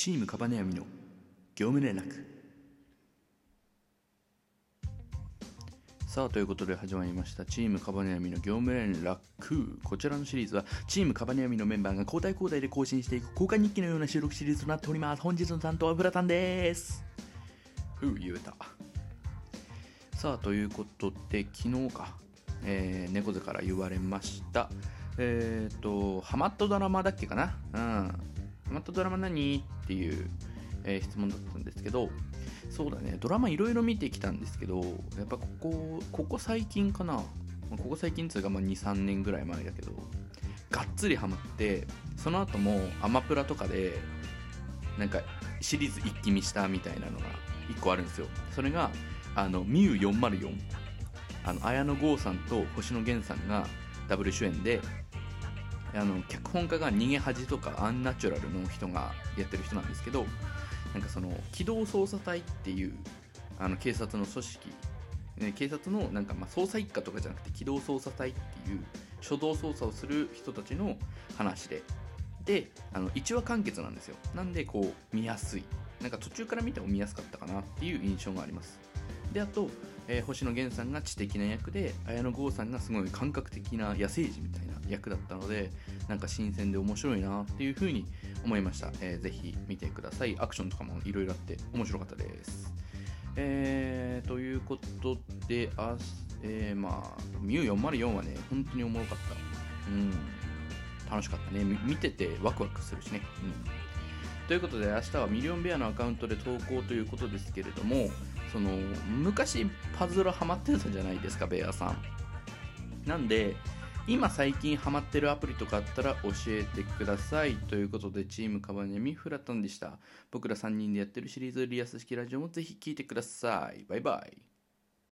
チームカバネヤミの業務連絡。さあということで始まりました。チームカバネヤミの業務連絡。こちらのシリーズはチームカバネヤミのメンバーが交代交代で更新していく交換日記のような収録シリーズとなっております。本日の担当はブラタンです。ふう言えた。さあということで昨日か、えー、猫背から言われました。えっ、ー、とハマットドラマだっけかな。うん。ハマットドラマ何？っていう、えー、質問だったんですけどそうだねドラマいろいろ見てきたんですけどやっぱここここ最近かな？ここ最近っつうか23年ぐらい前だけどがっつりハマってその後もアマプラとかでなんかシリーズ一気見したみたいなのが1個あるんですよ。それがあのミュー404あの綾野剛さんと星野源さんがダブル主演であの脚本家が逃げ恥とかアンナチュラルの人がやってる人なんですけどなんかその機動捜査隊っていうあの警察の組織、ね、警察のなんかまあ捜査一課とかじゃなくて機動捜査隊っていう初動捜査をする人たちの話で。であの1話完結なんですよ。なんでこう見やすい。なんか途中から見ても見やすかったかなっていう印象があります。であと、えー、星野源さんが知的な役で綾野剛さんがすごい感覚的な野生児みたいな役だったのでなんか新鮮で面白いなっていうふうに思いました、えー、ぜひ見てください。アクションとかもいろいろあって面白かったです。えー、ということであ、えー、まあミュー404はね本当におもろかった。うん。楽しかったね。見ててワクワクするしね。うん。ということで明日はミリオンベアのアカウントで投稿ということですけれどもその昔パズルハマってたじゃないですかベアさん。なんで今最近ハマってるアプリとかあったら教えてください。ということでチームカバネミフラタンでした。僕ら3人でやってるシリーズリアス式ラジオもぜひ聴いてください。バイバイ。